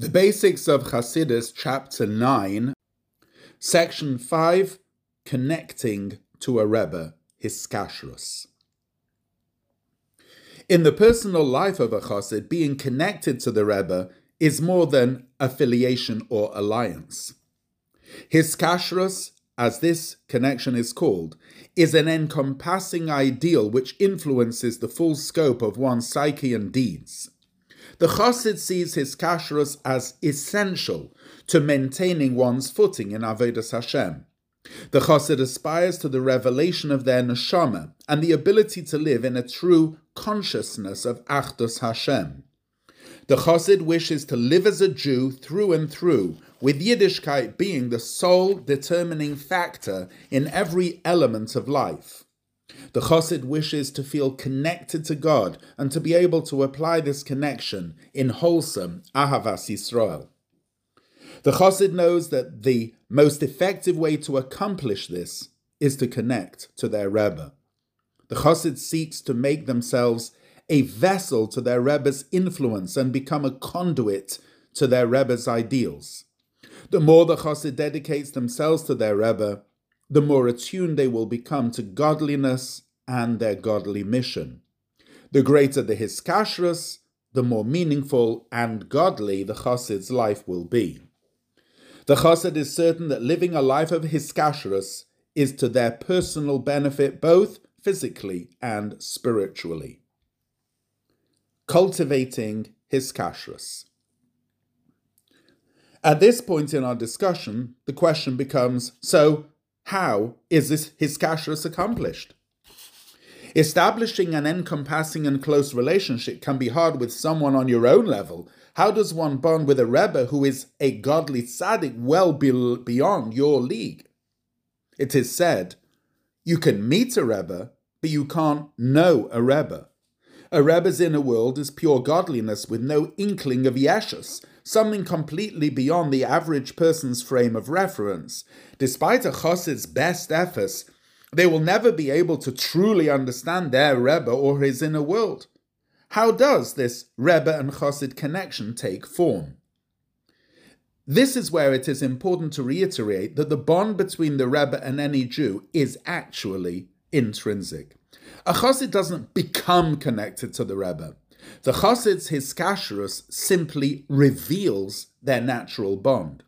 The Basics of Hasidus, Chapter 9, Section 5 Connecting to a Rebbe, Hiskashrus. In the personal life of a Chassid, being connected to the Rebbe is more than affiliation or alliance. Hiskashrus, as this connection is called, is an encompassing ideal which influences the full scope of one's psyche and deeds. The Chassid sees hiskashrus as essential to maintaining one's footing in Avodas Hashem. The Chassid aspires to the revelation of their neshama and the ability to live in a true consciousness of Achdus Hashem. The Chassid wishes to live as a Jew through and through, with Yiddishkeit being the sole determining factor in every element of life. The Chassid wishes to feel connected to God and to be able to apply this connection in wholesome Ahavas Yisrael. The Chassid knows that the most effective way to accomplish this is to connect to their Rebbe. The Chassid seeks to make themselves a vessel to their Rebbe's influence and become a conduit to their Rebbe's ideals. The more the Chassid dedicates themselves to their Rebbe, the more attuned they will become to godliness and their godly mission. The greater the hiskashrus, the more meaningful and godly the chassid's life will be. The chassid is certain that living a life of hiskashrus is to their personal benefit both physically and spiritually. Cultivating hiskashrus. At this point in our discussion, the question becomes so, how is this hiskashrus accomplished? Establishing an encompassing and close relationship can be hard with someone on your own level. How does one bond with a Rebbe who is a godly tzaddik well beyond your league? It is said, you can meet a Rebbe, but you can't know a Rebbe. A Rebbe's inner world is pure godliness with no inkling of yeshus, something completely beyond the average person's frame of reference. Despite a chassid's best efforts, they will never be able to truly understand their Rebbe or his inner world. How does this Rebbe and chassid connection take form? This is where it is important to reiterate that the bond between the Rebbe and any Jew is actually intrinsic. A chassid doesn't become connected to the Rebbe. The chassid's hiskashrus simply reveals their natural bond.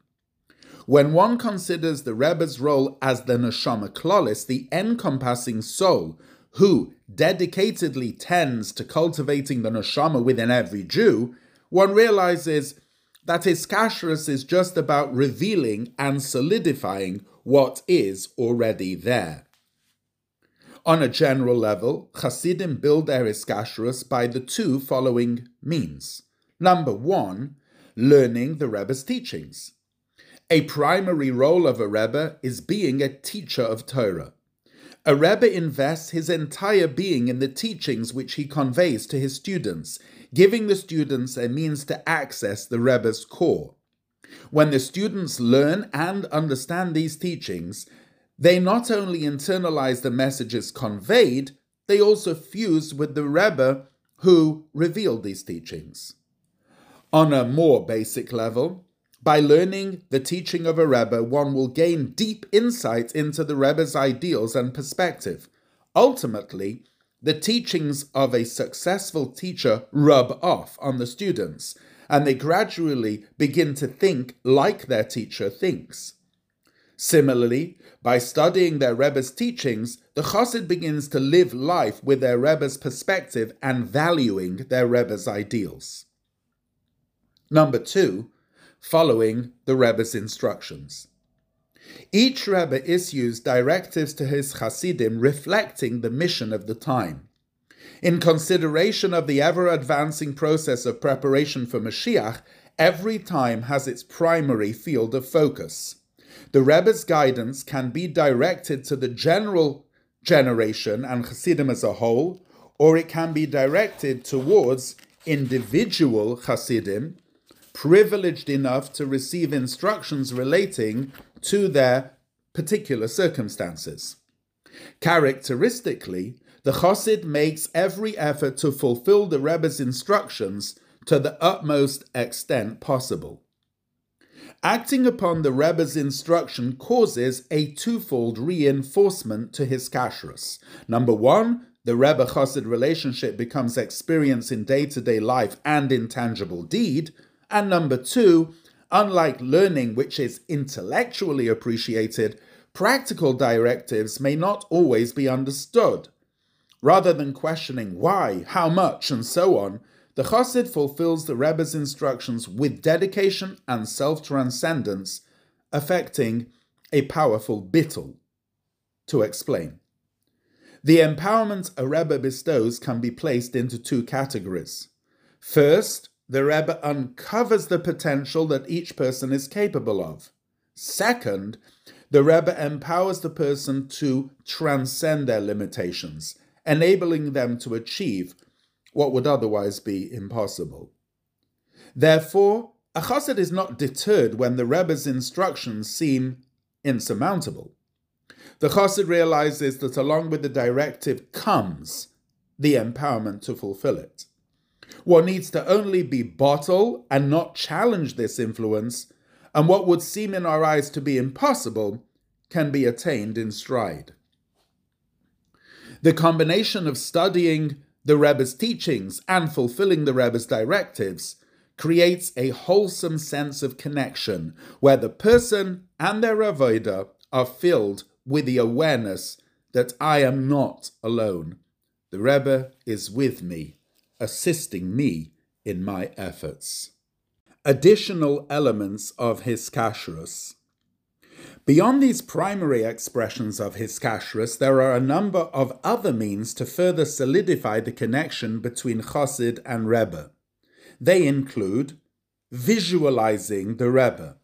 When one considers the Rebbe's role as the neshama klolis, the encompassing soul, who dedicatedly tends to cultivating the neshama within every Jew, one realizes that hiskashrus is just about revealing and solidifying what is already there. On a general level, Hasidim build their hiskashrus by the two following means. Number one, learning the Rebbe's teachings. A primary role of a Rebbe is being a teacher of Torah. A Rebbe invests his entire being in the teachings which he conveys to his students, giving the students a means to access the Rebbe's core. When the students learn and understand these teachings, they not only internalize the messages conveyed, they also fuse with the Rebbe who revealed these teachings. On a more basic level, by learning the teaching of a Rebbe, one will gain deep insight into the Rebbe's ideals and perspective. Ultimately, the teachings of a successful teacher rub off on the students, and they gradually begin to think like their teacher thinks. Similarly, by studying their Rebbe's teachings, the Chassid begins to live life with their Rebbe's perspective and valuing their Rebbe's ideals. Number two, following the Rebbe's instructions. Each Rebbe issues directives to his Chassidim reflecting the mission of the time. In consideration of the ever advancing process of preparation for Mashiach, every time has its primary field of focus. The Rebbe's guidance can be directed to the general generation and Hasidim as a whole, or it can be directed towards individual Hasidim privileged enough to receive instructions relating to their particular circumstances. Characteristically, the Chassid makes every effort to fulfill the Rebbe's instructions to the utmost extent possible. Acting upon the Rebbe's instruction causes a twofold reinforcement to hiskashrus. Number one, the Rebbe Chassid relationship becomes experience in day to day life and in tangible deed. And number two, unlike learning, which is intellectually appreciated, practical directives may not always be understood. Rather than questioning why, how much, and so on, the Chassid fulfills the Rebbe's instructions with dedication and self transcendence, affecting a powerful bittul. To explain, the empowerment a Rebbe bestows can be placed into two categories. First, the Rebbe uncovers the potential that each person is capable of. Second, the Rebbe empowers the person to transcend their limitations, enabling them to achieve what would otherwise be impossible. Therefore, a chassid is not deterred when the Rebbe's instructions seem insurmountable. The chassid realizes that along with the directive comes the empowerment to fulfill it. One needs to only be batel and not challenge this influence, and what would seem in our eyes to be impossible can be attained in stride. The combination of studying the Rebbe's teachings and fulfilling the Rebbe's directives creates a wholesome sense of connection where the person and their avodah are filled with the awareness that I am not alone. The Rebbe is with me, assisting me in my efforts. Additional elements of hiskashrus. Beyond these primary expressions of hiskashrus, there are a number of other means to further solidify the connection between Chassid and Rebbe. They include visualizing the Rebbe.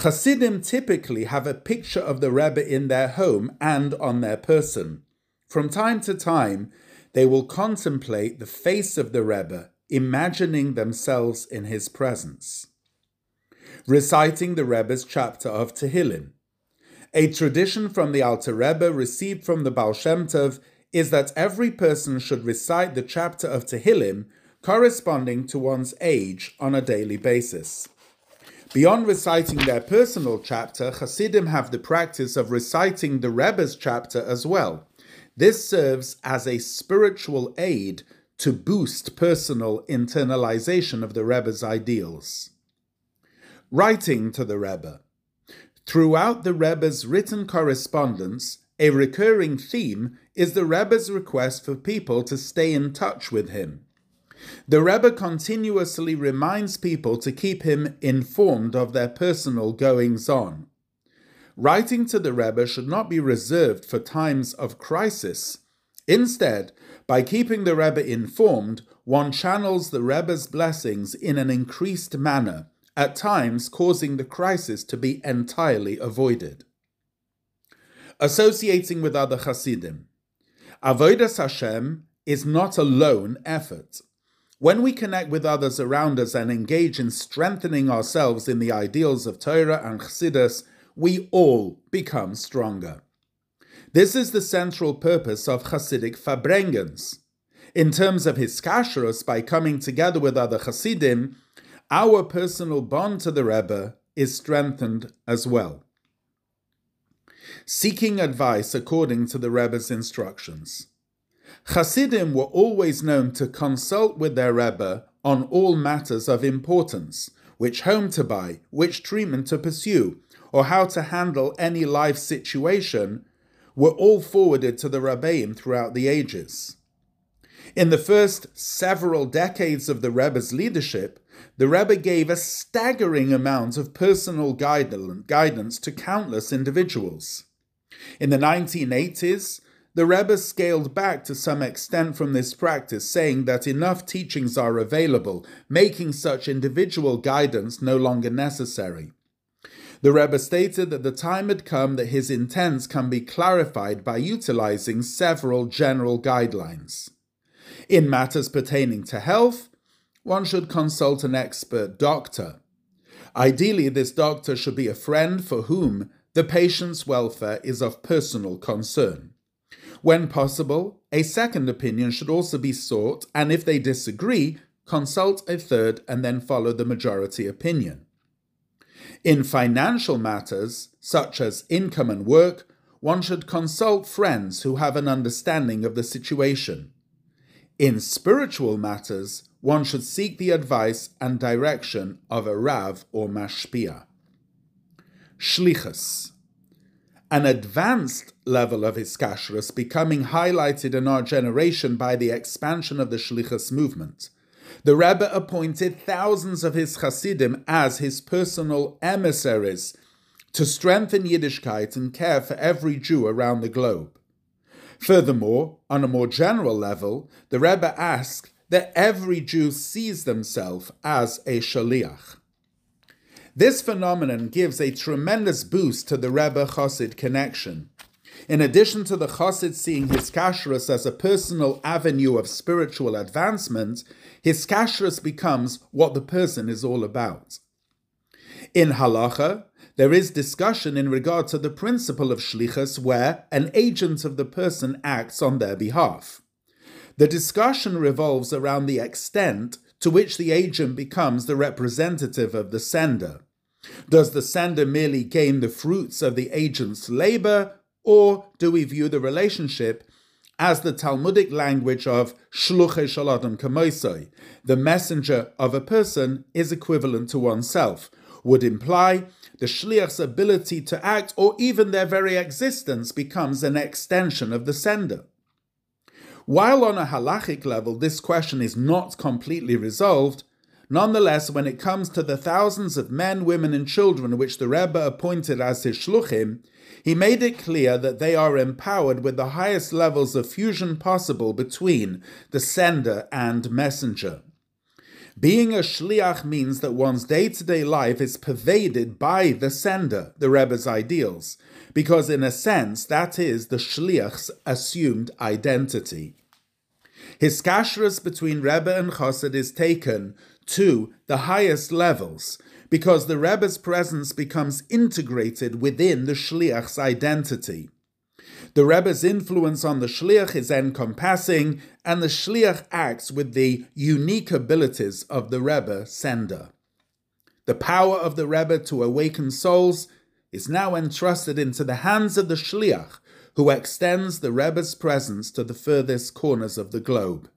Chassidim typically have a picture of the Rebbe in their home and on their person. From time to time, they will contemplate the face of the Rebbe, imagining themselves in his presence reciting the Rebbe's chapter of Tehillim. A tradition from the Alter Rebbe received from the Baal Shem Tov is that every person should recite the chapter of Tehillim corresponding to one's age on a daily basis. Beyond reciting their personal chapter, Hasidim have the practice of reciting the Rebbe's chapter as well. This serves as a spiritual aid to boost personal internalization of the Rebbe's ideals writing to the Rebbe. Throughout the Rebbe's written correspondence, a recurring theme is the Rebbe's request for people to stay in touch with him. The Rebbe continuously reminds people to keep him informed of their personal goings on. Writing to the Rebbe should not be reserved for times of crisis. Instead, by keeping the Rebbe informed, one channels the Rebbe's blessings in an increased manner at times causing the crisis to be entirely avoided. Associating with other Hasidim. Avodas Hashem is not a lone effort. When we connect with others around us and engage in strengthening ourselves in the ideals of Torah and Chassidus, we all become stronger. This is the central purpose of Hasidic Farbrengens. In terms of hiskashrus, by coming together with other Hasidim, our personal bond to the Rebbe is strengthened as well. Seeking advice according to the Rebbe's instructions. Hasidim were always known to consult with their Rebbe on all matters of importance, which home to buy, which treatment to pursue, or how to handle any life situation, were all forwarded to the Rabbeim throughout the ages. In the first several decades of the Rebbe's leadership, the Rebbe gave a staggering amount of personal guidance to countless individuals. In the 1980s, the Rebbe scaled back to some extent from this practice, saying that enough teachings are available, making such individual guidance no longer necessary. The Rebbe stated that the time had come that his intents can be clarified by utilizing several general guidelines. In matters pertaining to health, one should consult an expert doctor. Ideally, this doctor should be a friend for whom the patient's welfare is of personal concern. When possible, a second opinion should also be sought, and if they disagree, consult a third and then follow the majority opinion. In financial matters, such as income and work, one should consult friends who have an understanding of the situation. In spiritual matters, one should seek the advice and direction of a Rav or Mashpia. Shlichus. An advanced level of Hiskashrus becoming highlighted in our generation by the expansion of the Shlichus movement. The Rebbe appointed thousands of his Hasidim as his personal emissaries to strengthen Yiddishkeit and care for every Jew around the globe. Furthermore, on a more general level, the Rebbe asks that every Jew sees themselves as a shaliach. This phenomenon gives a tremendous boost to the Rebbe Chassid connection. In addition to the Chassid seeing hiskashrus as a personal avenue of spiritual advancement, hiskashrus becomes what the person is all about. In halacha, there is discussion in regard to the principle of shlichus where an agent of the person acts on their behalf. The discussion revolves around the extent to which the agent becomes the representative of the sender. Does the sender merely gain the fruits of the agent's labor, or do we view the relationship as the Talmudic language of shluche shaladam kamoisoi, the messenger of a person is equivalent to oneself, would imply the shliach's ability to act or even their very existence becomes an extension of the sender. While on a halachic level this question is not completely resolved, nonetheless, when it comes to the thousands of men, women, and children which the Rebbe appointed as his shluchim, he made it clear that they are empowered with the highest levels of fusion possible between the sender and messenger. Being a shliach means that one's day to day life is pervaded by the sender, the Rebbe's ideals, because in a sense that is the shliach's assumed identity. Hiskashrus between Rebbe and Chassid is taken to the highest levels, because the Rebbe's presence becomes integrated within the shliach's identity. The Rebbe's influence on the Shliach is encompassing, and the Shliach acts with the unique abilities of the Rebbe sender. The power of the Rebbe to awaken souls is now entrusted into the hands of the Shliach, who extends the Rebbe's presence to the furthest corners of the globe.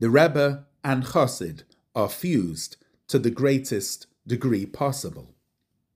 The Rebbe and Chosid are fused to the greatest degree possible.